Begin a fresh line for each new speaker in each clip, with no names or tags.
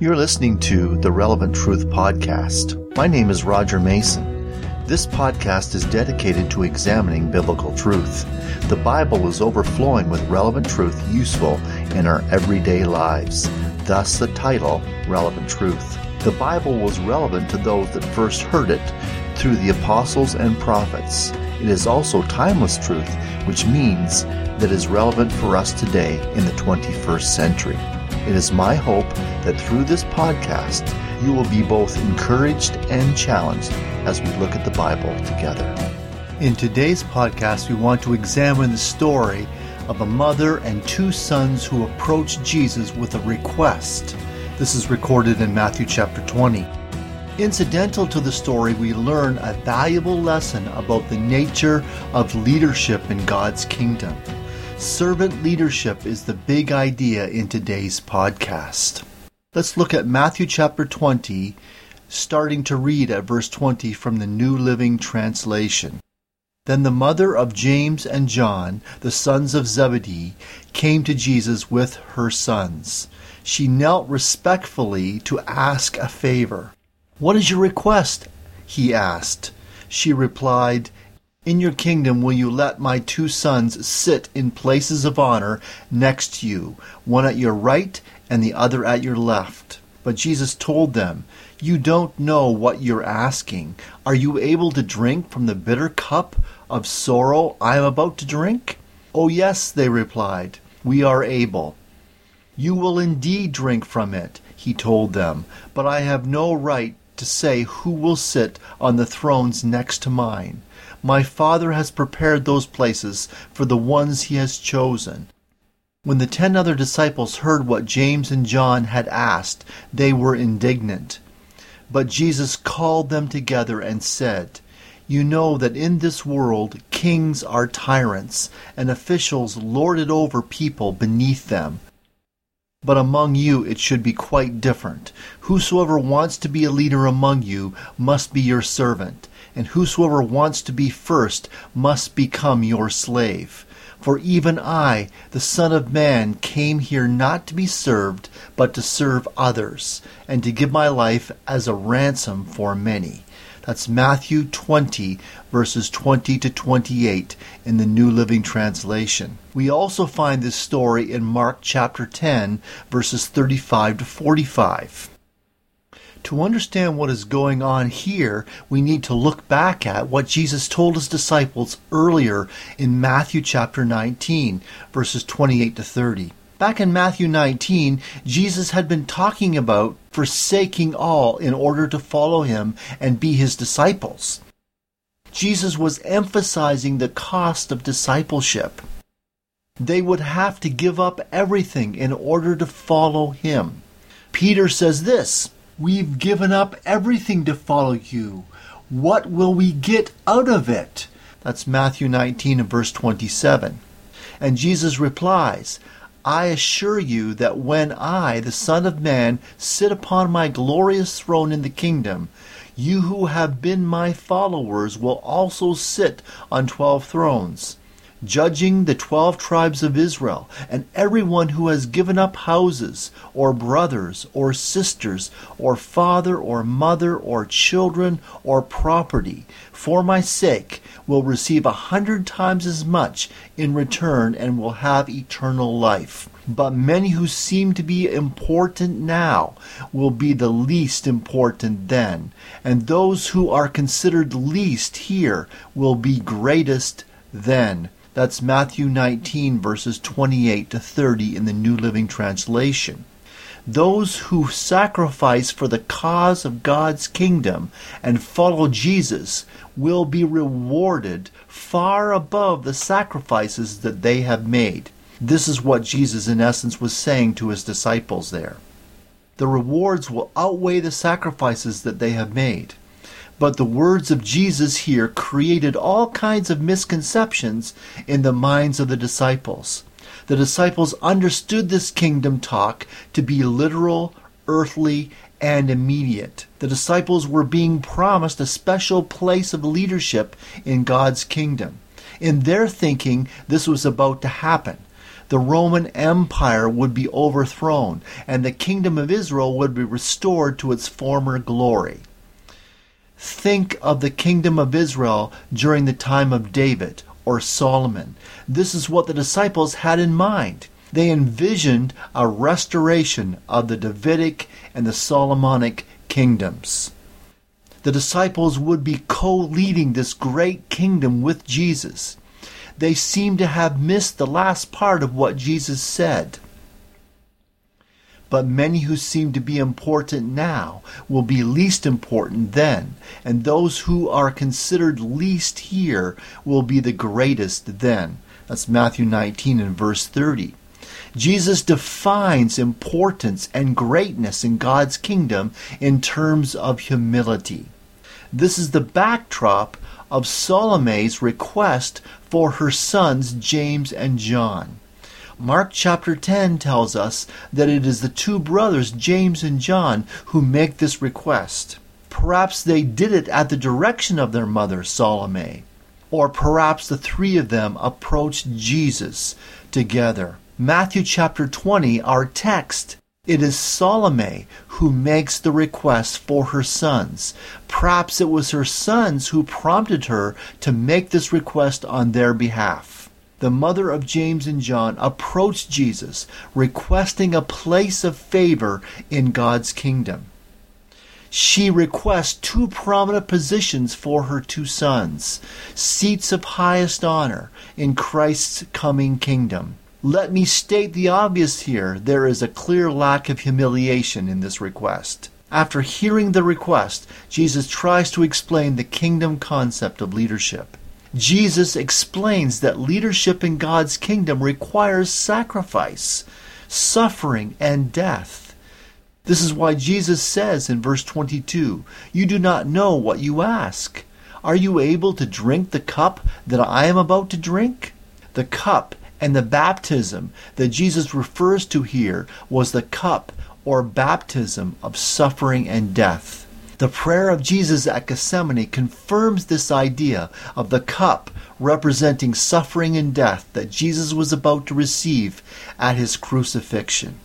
You're listening to the Relevant Truth Podcast. My name is Roger Mason. This podcast is dedicated to examining biblical truth. The Bible is overflowing with relevant truth useful in our everyday lives. Thus, the title, Relevant Truth. The Bible was relevant to those that first heard it through the apostles and prophets. It is also timeless truth, which means that is relevant for us today in the 21st century. It is my hope that through this podcast, you will be both encouraged and challenged as we look at the Bible together. In today's podcast, we want to examine the story of a mother and two sons who approached Jesus with a request. This is recorded in Matthew chapter 20. Incidental to the story, we learn a valuable lesson about the nature of leadership in God's kingdom. Servant leadership is the big idea in today's podcast. Let's look at Matthew chapter 20, starting to read at verse 20 from the New Living Translation. Then the mother of James and John, the sons of Zebedee, came to Jesus with her sons. She knelt respectfully to ask a favor. What is your request? he asked. She replied, in your kingdom will you let my two sons sit in places of honor next to you, one at your right and the other at your left? But Jesus told them, You don't know what you're asking. Are you able to drink from the bitter cup of sorrow I am about to drink? Oh, yes, they replied, We are able. You will indeed drink from it, he told them, but I have no right to say who will sit on the thrones next to mine. My Father has prepared those places for the ones he has chosen. When the ten other disciples heard what James and John had asked, they were indignant. But Jesus called them together and said, You know that in this world kings are tyrants, and officials lord it over people beneath them. But among you it should be quite different. Whosoever wants to be a leader among you must be your servant and whosoever wants to be first must become your slave. For even I, the Son of Man, came here not to be served, but to serve others, and to give my life as a ransom for many. That's Matthew 20, verses 20 to 28 in the New Living Translation. We also find this story in Mark chapter 10, verses 35 to 45. To understand what is going on here, we need to look back at what Jesus told his disciples earlier in Matthew chapter 19, verses 28 to 30. Back in Matthew 19, Jesus had been talking about forsaking all in order to follow him and be his disciples. Jesus was emphasizing the cost of discipleship. They would have to give up everything in order to follow him. Peter says this We've given up everything to follow you. What will we get out of it? That's Matthew 19 and verse 27. And Jesus replies, I assure you that when I, the Son of Man, sit upon my glorious throne in the kingdom, you who have been my followers will also sit on twelve thrones judging the twelve tribes of Israel, and everyone who has given up houses, or brothers, or sisters, or father, or mother, or children, or property, for my sake, will receive a hundred times as much in return and will have eternal life. But many who seem to be important now will be the least important then, and those who are considered least here will be greatest then. That's Matthew 19, verses 28 to 30 in the New Living Translation. Those who sacrifice for the cause of God's kingdom and follow Jesus will be rewarded far above the sacrifices that they have made. This is what Jesus, in essence, was saying to his disciples there. The rewards will outweigh the sacrifices that they have made. But the words of Jesus here created all kinds of misconceptions in the minds of the disciples. The disciples understood this kingdom talk to be literal, earthly, and immediate. The disciples were being promised a special place of leadership in God's kingdom. In their thinking, this was about to happen. the Roman Empire would be overthrown and the kingdom of Israel would be restored to its former glory. Think of the kingdom of Israel during the time of David or Solomon. This is what the disciples had in mind. They envisioned a restoration of the Davidic and the Solomonic kingdoms. The disciples would be co leading this great kingdom with Jesus. They seem to have missed the last part of what Jesus said. But many who seem to be important now will be least important then, and those who are considered least here will be the greatest then. That's Matthew 19 and verse 30. Jesus defines importance and greatness in God's kingdom in terms of humility. This is the backdrop of Salome's request for her sons James and John. Mark chapter 10 tells us that it is the two brothers, James and John, who make this request. Perhaps they did it at the direction of their mother, Salome. Or perhaps the three of them approached Jesus together. Matthew chapter 20, our text, it is Salome who makes the request for her sons. Perhaps it was her sons who prompted her to make this request on their behalf. The mother of James and John approached Jesus, requesting a place of favor in God's kingdom. She requests two prominent positions for her two sons, seats of highest honor in Christ's coming kingdom. Let me state the obvious here. There is a clear lack of humiliation in this request. After hearing the request, Jesus tries to explain the kingdom concept of leadership. Jesus explains that leadership in God's kingdom requires sacrifice, suffering, and death. This is why Jesus says in verse 22 You do not know what you ask. Are you able to drink the cup that I am about to drink? The cup and the baptism that Jesus refers to here was the cup or baptism of suffering and death. The prayer of Jesus at Gethsemane confirms this idea of the cup representing suffering and death that Jesus was about to receive at his crucifixion.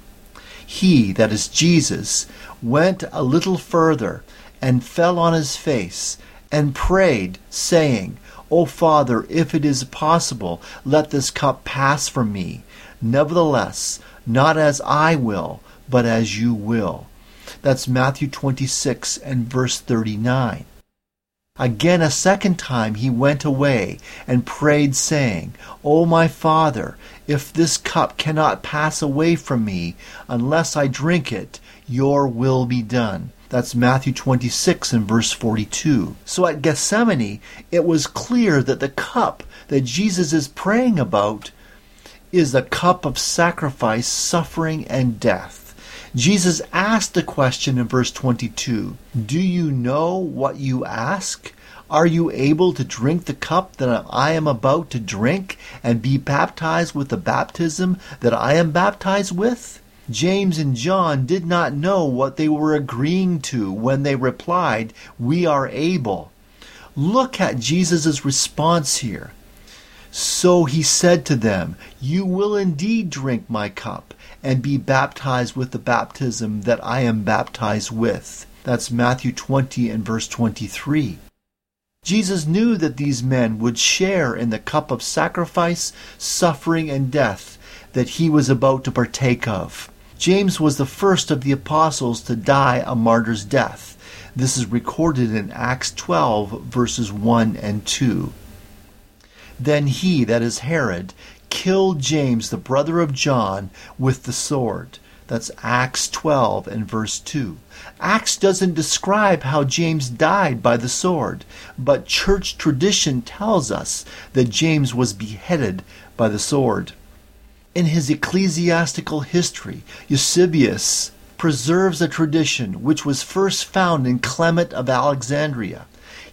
He, that is Jesus, went a little further and fell on his face and prayed, saying, O Father, if it is possible, let this cup pass from me. Nevertheless, not as I will, but as you will. That's Matthew 26 and verse 39. Again, a second time he went away and prayed, saying, O my Father, if this cup cannot pass away from me unless I drink it, your will be done. That's Matthew 26 and verse 42. So at Gethsemane, it was clear that the cup that Jesus is praying about is the cup of sacrifice, suffering, and death. Jesus asked the question in verse 22 Do you know what you ask? Are you able to drink the cup that I am about to drink and be baptized with the baptism that I am baptized with? James and John did not know what they were agreeing to when they replied, We are able. Look at Jesus' response here. So he said to them, You will indeed drink my cup and be baptized with the baptism that I am baptized with. That's Matthew 20 and verse 23. Jesus knew that these men would share in the cup of sacrifice, suffering, and death that he was about to partake of. James was the first of the apostles to die a martyr's death. This is recorded in Acts 12, verses 1 and 2. Then he, that is Herod, killed James, the brother of John, with the sword. That's Acts 12 and verse 2. Acts doesn't describe how James died by the sword, but church tradition tells us that James was beheaded by the sword. In his ecclesiastical history, Eusebius preserves a tradition which was first found in Clement of Alexandria.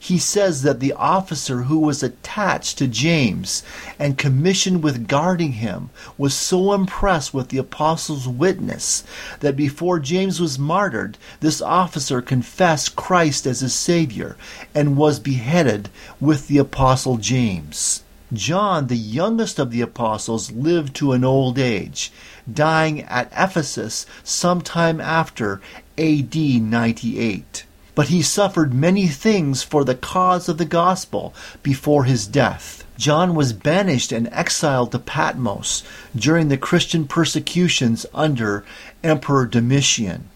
He says that the officer who was attached to James and commissioned with guarding him was so impressed with the apostle's witness that before James was martyred, this officer confessed Christ as his Savior and was beheaded with the apostle James. John, the youngest of the apostles, lived to an old age, dying at Ephesus sometime after AD 98. But he suffered many things for the cause of the gospel before his death. John was banished and exiled to Patmos during the Christian persecutions under Emperor Domitian.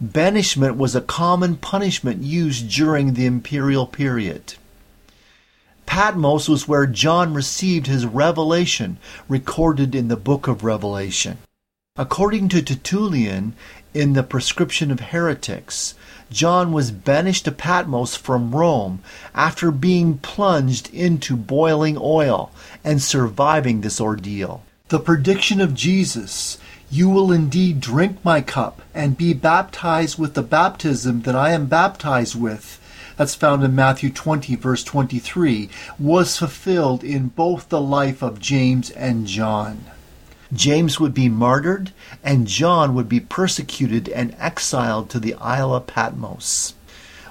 Banishment was a common punishment used during the imperial period. Patmos was where John received his revelation recorded in the book of Revelation. According to Tertullian, in the Prescription of Heretics, John was banished to Patmos from Rome after being plunged into boiling oil and surviving this ordeal. The prediction of Jesus, You will indeed drink my cup and be baptized with the baptism that I am baptized with, that's found in Matthew 20, verse 23, was fulfilled in both the life of James and John. James would be martyred, and John would be persecuted and exiled to the Isle of Patmos.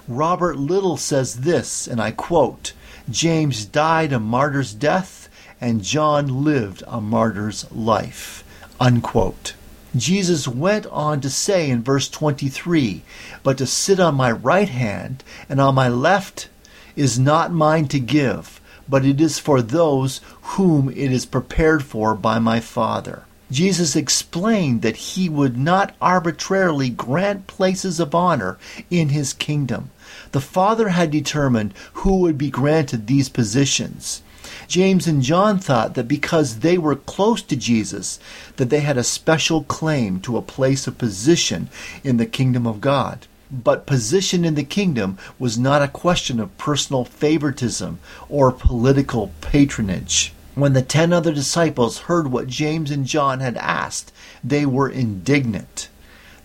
Robert Little says this, and I quote James died a martyr's death, and John lived a martyr's life. Unquote. Jesus went on to say in verse 23 But to sit on my right hand and on my left is not mine to give but it is for those whom it is prepared for by my Father. Jesus explained that he would not arbitrarily grant places of honor in his kingdom. The Father had determined who would be granted these positions. James and John thought that because they were close to Jesus, that they had a special claim to a place of position in the kingdom of God. But position in the kingdom was not a question of personal favoritism or political patronage. When the ten other disciples heard what James and John had asked, they were indignant.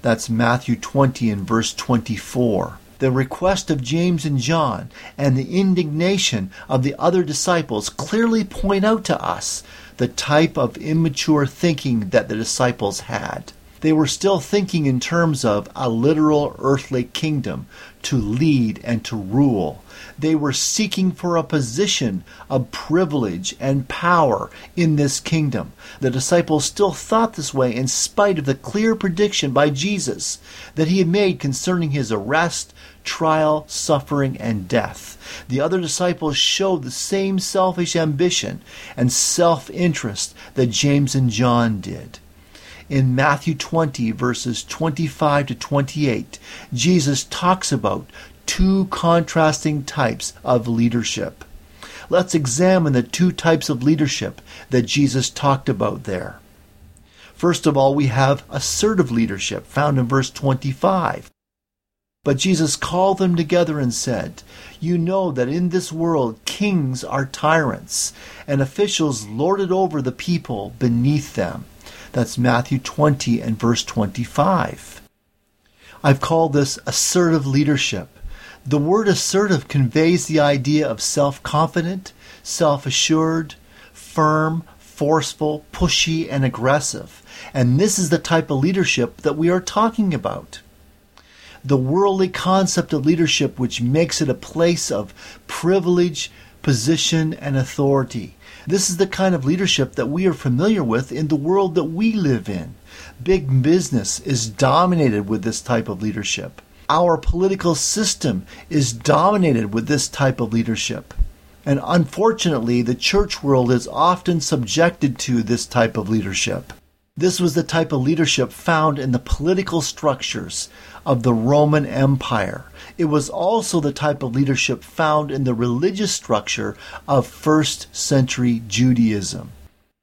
That's Matthew 20 and verse 24. The request of James and John and the indignation of the other disciples clearly point out to us the type of immature thinking that the disciples had. They were still thinking in terms of a literal earthly kingdom to lead and to rule. They were seeking for a position of privilege and power in this kingdom. The disciples still thought this way in spite of the clear prediction by Jesus that he had made concerning his arrest, trial, suffering, and death. The other disciples showed the same selfish ambition and self interest that James and John did in Matthew 20, verses 25 to 28, Jesus talks about two contrasting types of leadership. Let's examine the two types of leadership that Jesus talked about there. First of all, we have assertive leadership, found in verse 25. But Jesus called them together and said, You know that in this world kings are tyrants, and officials lord it over the people beneath them. That's Matthew 20 and verse 25. I've called this assertive leadership. The word assertive conveys the idea of self confident, self assured, firm, forceful, pushy, and aggressive. And this is the type of leadership that we are talking about. The worldly concept of leadership, which makes it a place of privilege, position, and authority. This is the kind of leadership that we are familiar with in the world that we live in. Big business is dominated with this type of leadership. Our political system is dominated with this type of leadership. And unfortunately, the church world is often subjected to this type of leadership. This was the type of leadership found in the political structures of the Roman Empire. It was also the type of leadership found in the religious structure of first century Judaism.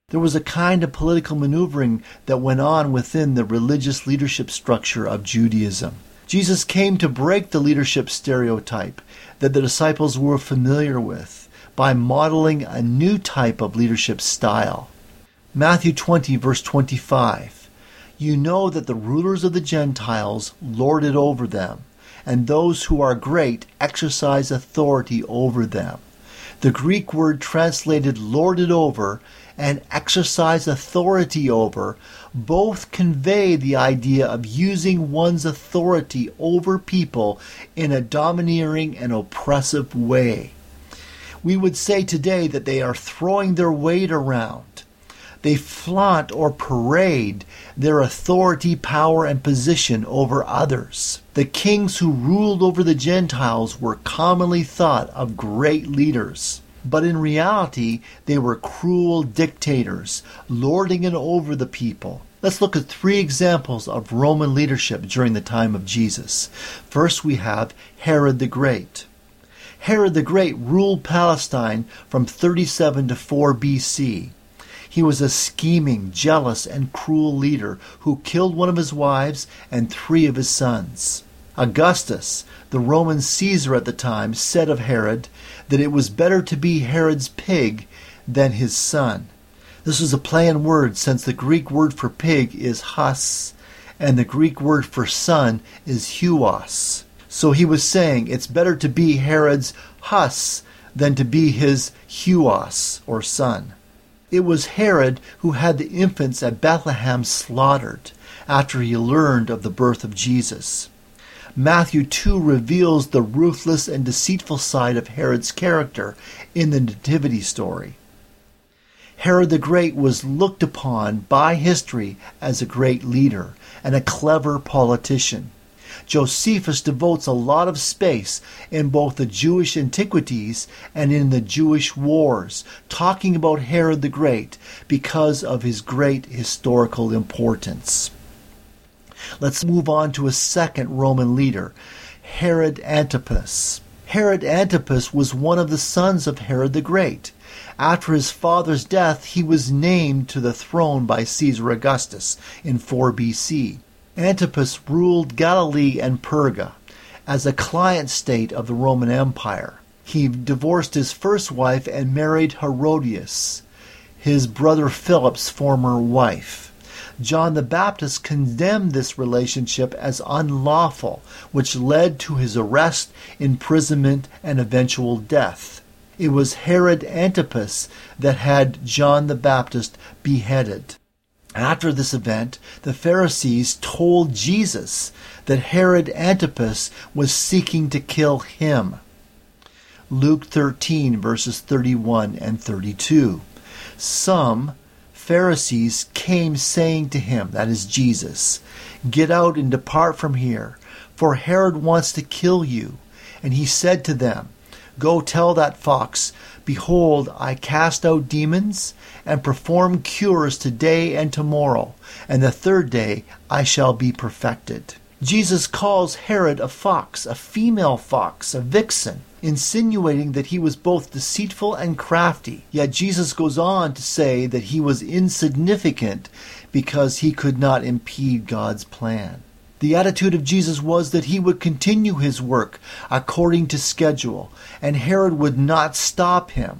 There was a kind of political maneuvering that went on within the religious leadership structure of Judaism. Jesus came to break the leadership stereotype that the disciples were familiar with by modeling a new type of leadership style. Matthew 20, verse 25. You know that the rulers of the Gentiles lord it over them, and those who are great exercise authority over them. The Greek word translated lord it over and exercise authority over both convey the idea of using one's authority over people in a domineering and oppressive way. We would say today that they are throwing their weight around. They flaunt or parade their authority, power, and position over others. The kings who ruled over the Gentiles were commonly thought of great leaders. But in reality, they were cruel dictators, lording it over the people. Let's look at three examples of Roman leadership during the time of Jesus. First, we have Herod the Great. Herod the Great ruled Palestine from 37 to 4 BC. He was a scheming, jealous, and cruel leader who killed one of his wives and three of his sons. Augustus, the Roman Caesar at the time, said of Herod that it was better to be Herod's pig than his son. This was a play on words since the Greek word for pig is hus and the Greek word for son is huos. So he was saying it's better to be Herod's hus than to be his huos or son. It was Herod who had the infants at Bethlehem slaughtered after he learned of the birth of Jesus. Matthew 2 reveals the ruthless and deceitful side of Herod's character in the Nativity story. Herod the Great was looked upon by history as a great leader and a clever politician. Josephus devotes a lot of space in both the Jewish antiquities and in the Jewish wars, talking about Herod the Great because of his great historical importance. Let's move on to a second Roman leader, Herod Antipas. Herod Antipas was one of the sons of Herod the Great. After his father's death, he was named to the throne by Caesar Augustus in 4 BC. Antipas ruled Galilee and Perea as a client state of the Roman Empire. He divorced his first wife and married Herodias, his brother Philip's former wife. John the Baptist condemned this relationship as unlawful, which led to his arrest, imprisonment, and eventual death. It was Herod Antipas that had John the Baptist beheaded. After this event, the Pharisees told Jesus that Herod Antipas was seeking to kill him. Luke 13, verses 31 and 32. Some Pharisees came saying to him, that is Jesus, Get out and depart from here, for Herod wants to kill you. And he said to them, Go tell that fox, Behold, I cast out demons and perform cures today and tomorrow, and the third day I shall be perfected. Jesus calls Herod a fox, a female fox, a vixen, insinuating that he was both deceitful and crafty. Yet Jesus goes on to say that he was insignificant because he could not impede God's plan. The attitude of Jesus was that he would continue his work according to schedule, and Herod would not stop him.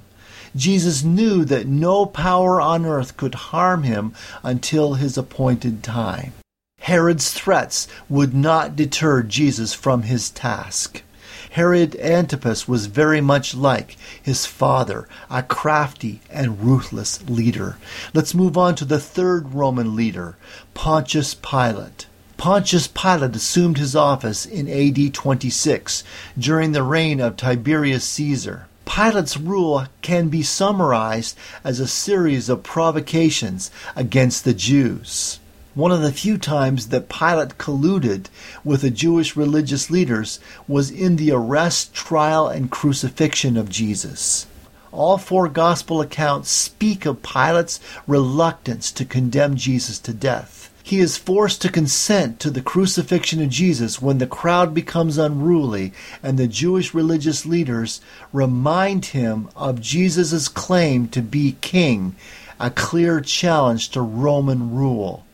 Jesus knew that no power on earth could harm him until his appointed time. Herod's threats would not deter Jesus from his task. Herod Antipas was very much like his father, a crafty and ruthless leader. Let's move on to the third Roman leader, Pontius Pilate. Pontius Pilate assumed his office in AD 26 during the reign of Tiberius Caesar. Pilate's rule can be summarized as a series of provocations against the Jews. One of the few times that Pilate colluded with the Jewish religious leaders was in the arrest, trial, and crucifixion of Jesus. All four gospel accounts speak of Pilate's reluctance to condemn Jesus to death. He is forced to consent to the crucifixion of Jesus when the crowd becomes unruly and the Jewish religious leaders remind him of Jesus' claim to be king, a clear challenge to Roman rule.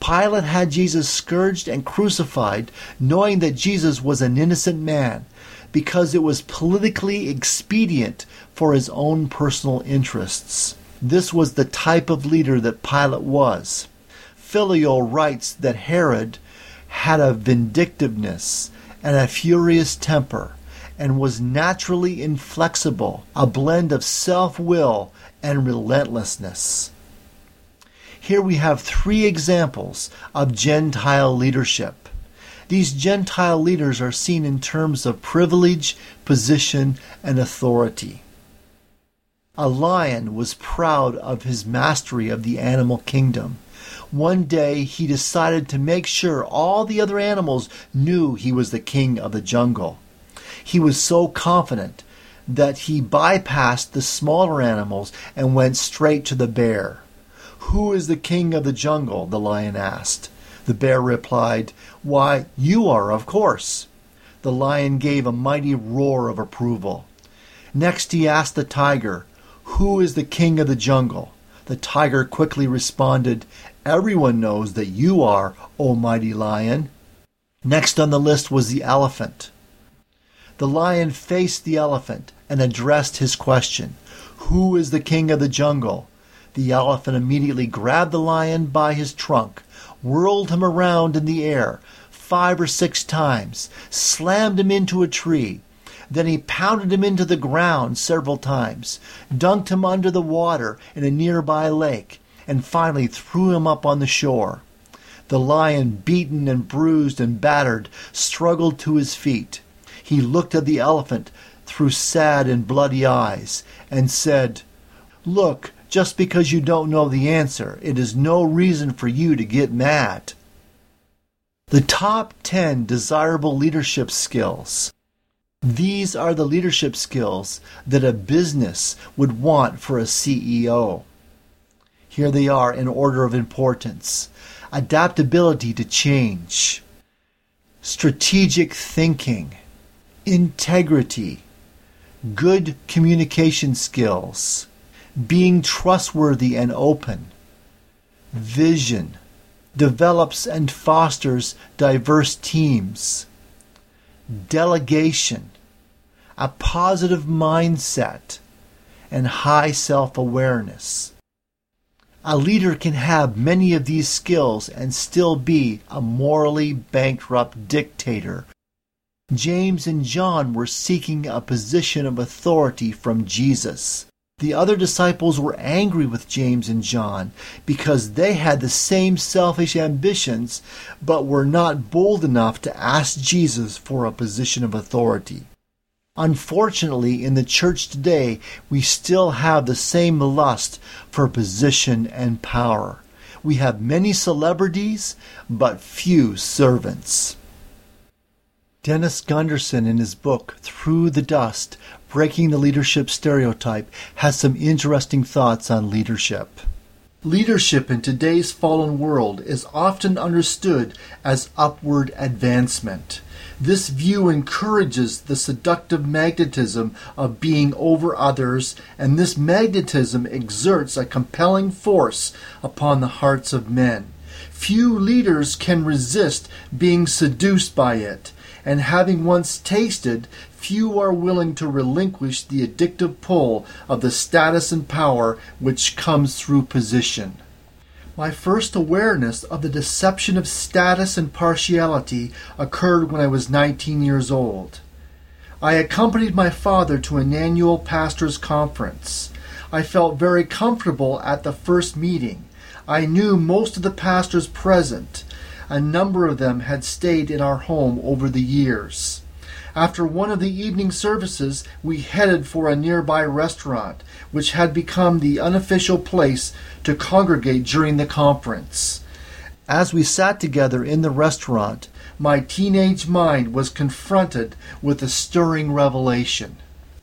Pilate had Jesus scourged and crucified, knowing that Jesus was an innocent man, because it was politically expedient for his own personal interests. This was the type of leader that Pilate was. Philo writes that Herod had a vindictiveness and a furious temper and was naturally inflexible, a blend of self will and relentlessness. Here we have three examples of Gentile leadership. These Gentile leaders are seen in terms of privilege, position, and authority. A lion was proud of his mastery of the animal kingdom. One day he decided to make sure all the other animals knew he was the king of the jungle. He was so confident that he bypassed the smaller animals and went straight to the bear. Who is the king of the jungle? the lion asked. The bear replied, Why, you are, of course. The lion gave a mighty roar of approval. Next he asked the tiger, who is the king of the jungle? The tiger quickly responded, Everyone knows that you are, O mighty lion. Next on the list was the elephant. The lion faced the elephant and addressed his question Who is the king of the jungle? The elephant immediately grabbed the lion by his trunk, whirled him around in the air five or six times, slammed him into a tree, then he pounded him into the ground several times, dunked him under the water in a nearby lake, and finally threw him up on the shore. The lion, beaten and bruised and battered, struggled to his feet. He looked at the elephant through sad and bloody eyes and said, Look, just because you don't know the answer, it is no reason for you to get mad. The top 10 desirable leadership skills. These are the leadership skills that a business would want for a CEO. Here they are in order of importance. Adaptability to change, strategic thinking, integrity, good communication skills, being trustworthy and open, vision, develops and fosters diverse teams, delegation, a positive mindset, and high self awareness. A leader can have many of these skills and still be a morally bankrupt dictator. James and John were seeking a position of authority from Jesus. The other disciples were angry with James and John because they had the same selfish ambitions but were not bold enough to ask Jesus for a position of authority. Unfortunately, in the church today, we still have the same lust for position and power. We have many celebrities, but few servants. Dennis Gundersen, in his book Through the Dust Breaking the Leadership Stereotype, has some interesting thoughts on leadership. Leadership in today's fallen world is often understood as upward advancement. This view encourages the seductive magnetism of being over others, and this magnetism exerts a compelling force upon the hearts of men. Few leaders can resist being seduced by it, and having once tasted, few are willing to relinquish the addictive pull of the status and power which comes through position. My first awareness of the deception of status and partiality occurred when I was 19 years old. I accompanied my father to an annual pastors' conference. I felt very comfortable at the first meeting. I knew most of the pastors present. A number of them had stayed in our home over the years. After one of the evening services, we headed for a nearby restaurant, which had become the unofficial place to congregate during the conference. As we sat together in the restaurant, my teenage mind was confronted with a stirring revelation.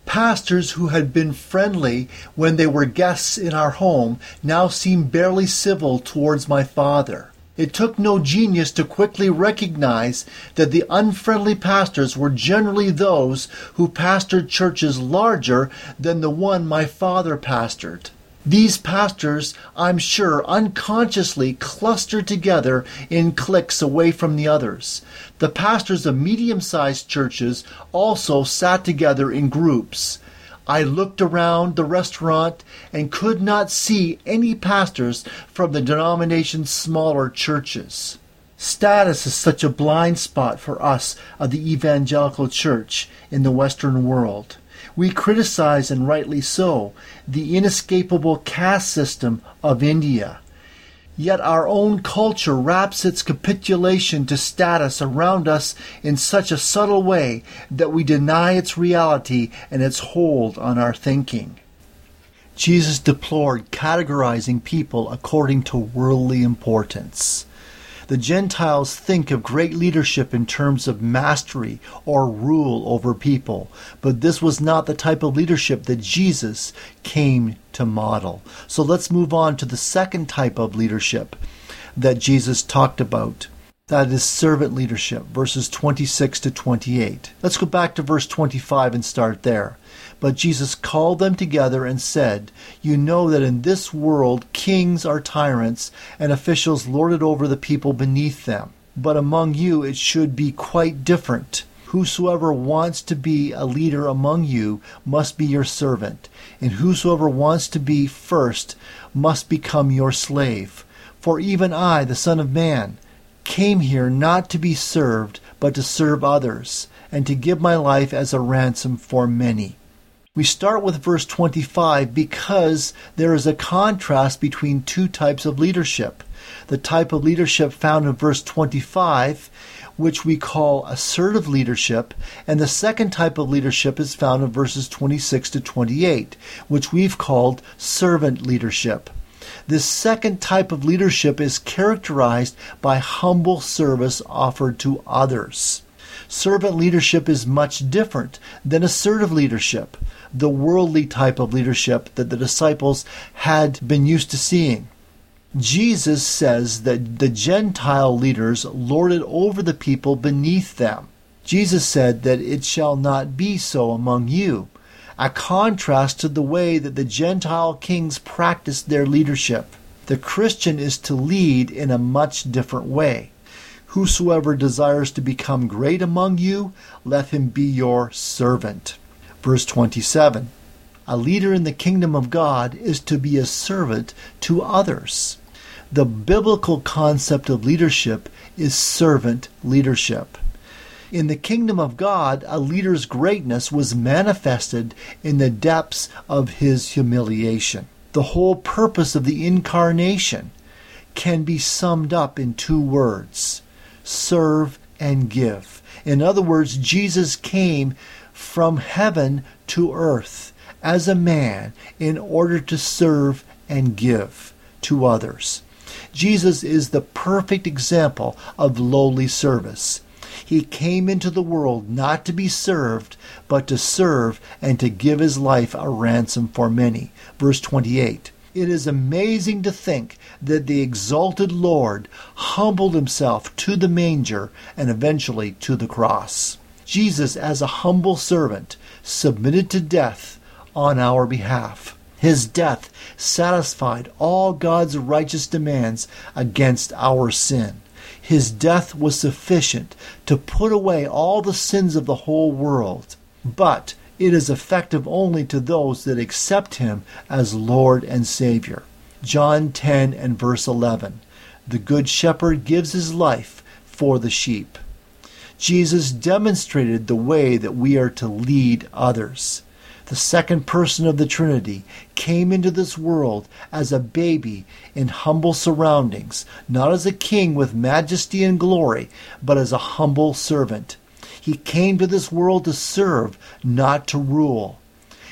Pastors who had been friendly when they were guests in our home now seemed barely civil towards my father. It took no genius to quickly recognize that the unfriendly pastors were generally those who pastored churches larger than the one my father pastored. These pastors, I'm sure, unconsciously clustered together in cliques away from the others. The pastors of medium sized churches also sat together in groups. I looked around the restaurant and could not see any pastors from the denomination's smaller churches. Status is such a blind spot for us of the evangelical church in the Western world. We criticize, and rightly so, the inescapable caste system of India. Yet our own culture wraps its capitulation to status around us in such a subtle way that we deny its reality and its hold on our thinking. Jesus deplored categorizing people according to worldly importance. The Gentiles think of great leadership in terms of mastery or rule over people, but this was not the type of leadership that Jesus came to model. So let's move on to the second type of leadership that Jesus talked about. That is servant leadership, verses 26 to 28. Let's go back to verse 25 and start there. But Jesus called them together and said, You know that in this world kings are tyrants, and officials lord it over the people beneath them. But among you it should be quite different. Whosoever wants to be a leader among you must be your servant, and whosoever wants to be first must become your slave. For even I, the Son of Man, came here not to be served, but to serve others, and to give my life as a ransom for many. We start with verse 25 because there is a contrast between two types of leadership. The type of leadership found in verse 25, which we call assertive leadership, and the second type of leadership is found in verses 26 to 28, which we've called servant leadership. This second type of leadership is characterized by humble service offered to others. Servant leadership is much different than assertive leadership the worldly type of leadership that the disciples had been used to seeing. Jesus says that the Gentile leaders lorded over the people beneath them. Jesus said that it shall not be so among you, a contrast to the way that the Gentile kings practiced their leadership. The Christian is to lead in a much different way. Whosoever desires to become great among you, let him be your servant. Verse 27 A leader in the kingdom of God is to be a servant to others. The biblical concept of leadership is servant leadership. In the kingdom of God, a leader's greatness was manifested in the depths of his humiliation. The whole purpose of the incarnation can be summed up in two words serve and give. In other words, Jesus came from heaven to earth as a man in order to serve and give to others. Jesus is the perfect example of lowly service. He came into the world not to be served, but to serve and to give his life a ransom for many. Verse 28. It is amazing to think that the exalted Lord humbled himself to the manger and eventually to the cross. Jesus, as a humble servant, submitted to death on our behalf. His death satisfied all God's righteous demands against our sin. His death was sufficient to put away all the sins of the whole world. But it is effective only to those that accept him as Lord and Savior. John 10 and verse 11. The Good Shepherd gives his life for the sheep. Jesus demonstrated the way that we are to lead others. The second person of the Trinity came into this world as a baby in humble surroundings, not as a king with majesty and glory, but as a humble servant. He came to this world to serve, not to rule.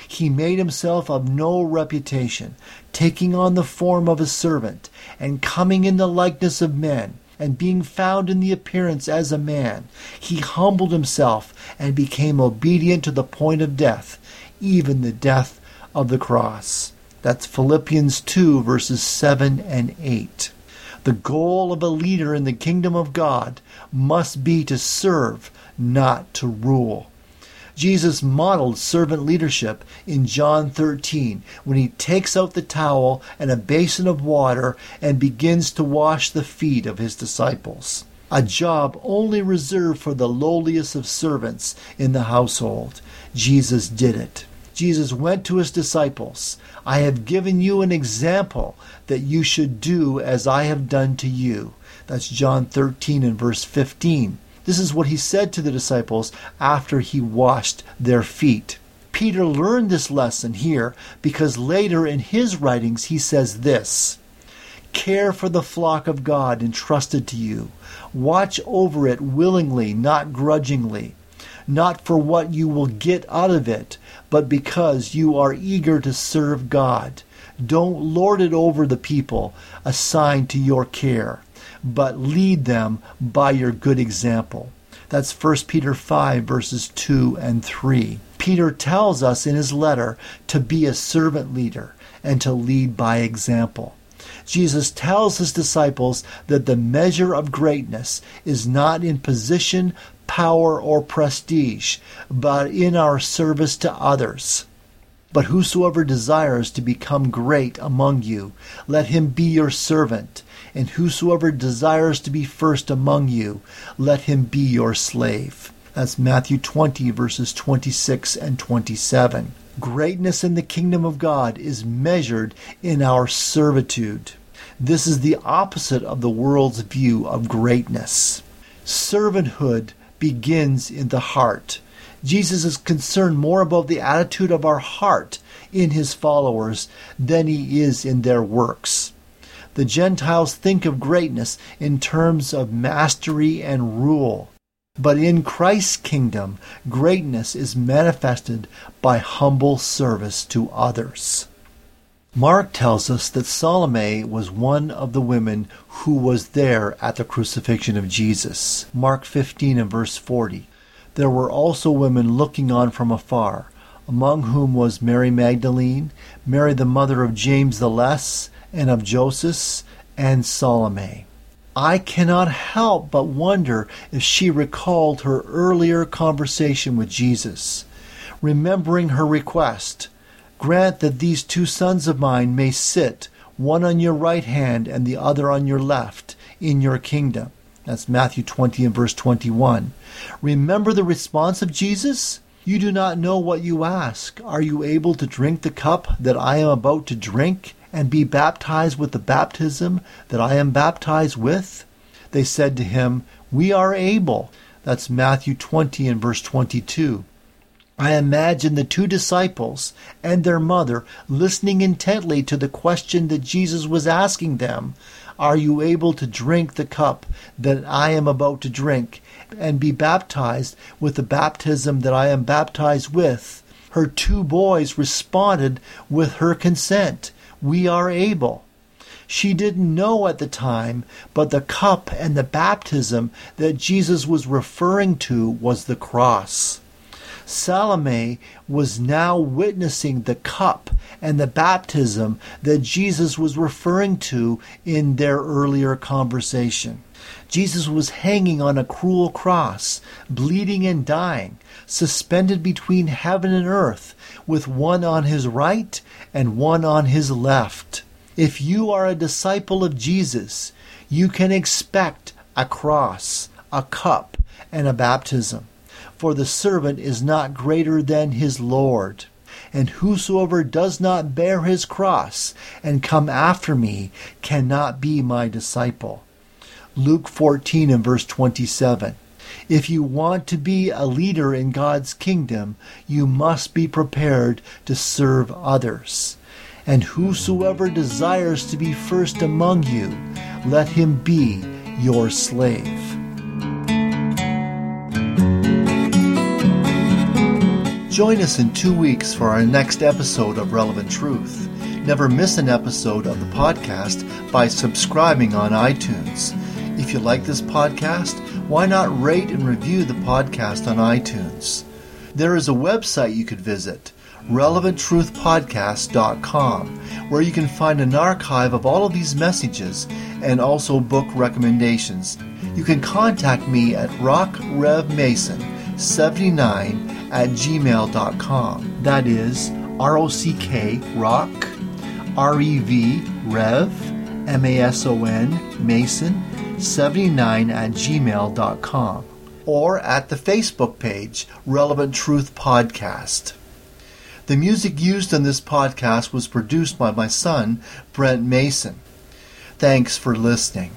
He made himself of no reputation, taking on the form of a servant, and coming in the likeness of men and being found in the appearance as a man, he humbled himself and became obedient to the point of death, even the death of the cross. That's Philippians 2, verses 7 and 8. The goal of a leader in the kingdom of God must be to serve, not to rule. Jesus modeled servant leadership in John 13 when he takes out the towel and a basin of water and begins to wash the feet of his disciples. A job only reserved for the lowliest of servants in the household. Jesus did it. Jesus went to his disciples. I have given you an example that you should do as I have done to you. That's John 13 and verse 15. This is what he said to the disciples after he washed their feet. Peter learned this lesson here because later in his writings he says this Care for the flock of God entrusted to you. Watch over it willingly, not grudgingly.
not for what you will get out of it, but because you are eager to serve God. Don't lord it over the people assigned to your care, but lead them by your good example. That's 1 Peter 5, verses 2 and 3. Peter tells us in his letter to be a servant leader and to lead by example. Jesus tells his disciples that the measure of greatness is not in position, power, or prestige, but in our service to others. But whosoever desires to become great among you, let him be your servant. And whosoever desires to be first among you, let him be your slave. That's Matthew 20, verses 26 and 27. Greatness in the kingdom of God is measured in our servitude. This is the opposite of the world's view of greatness. Servanthood begins in the heart. Jesus is concerned more about the attitude of our heart in his followers than he is in their works. The Gentiles think of greatness in terms of mastery and rule. But in Christ's kingdom, greatness is manifested by humble service to others. Mark tells us that Salome was one of the women who was there at the crucifixion of Jesus. Mark 15 and verse 40. There were also women looking on from afar, among whom was Mary Magdalene, Mary the mother of James the Less, and of Joseph, and Salome. I cannot help but wonder if she recalled her earlier conversation with Jesus, remembering her request Grant that these two sons of mine may sit, one on your right hand and the other on your left, in your kingdom. That's Matthew 20 and verse 21. Remember the response of Jesus? You do not know what you ask. Are you able to drink the cup that I am about to drink and be baptized with the baptism that I am baptized with? They said to him, We are able. That's Matthew 20 and verse 22. I imagine the two disciples and their mother listening intently to the question that Jesus was asking them Are you able to drink the cup that I am about to drink and be baptized with the baptism that I am baptized with? Her two boys responded with her consent We are able. She didn't know at the time, but the cup and the baptism that Jesus was referring to was the cross. Salome was now witnessing the cup and the baptism that Jesus was referring to in their earlier conversation. Jesus was hanging on a cruel cross, bleeding and dying, suspended between heaven and earth, with one on his right and one on his left. If you are a disciple of Jesus, you can expect a cross, a cup, and a baptism for the servant is not greater than his Lord. And whosoever does not bear his cross and come after me cannot be my disciple. Luke 14 and verse 27. If you want to be a leader in God's kingdom, you must be prepared to serve others. And whosoever desires to be first among you, let him be your slave. Join us in two weeks for our next episode of Relevant Truth. Never miss an episode of the podcast by subscribing on iTunes. If you like this podcast, why not rate and review the podcast on iTunes? There is a website you could visit, relevanttruthpodcast.com, where you can find an archive of all of these messages and also book recommendations. You can contact me at rockrevmason79 at gmail.com. That is R O C K, rock, R E V, rev, M A S O N, mason, 79 at gmail.com. Or at the Facebook page, Relevant Truth Podcast. The music used in this podcast was produced by my son, Brent Mason. Thanks for listening.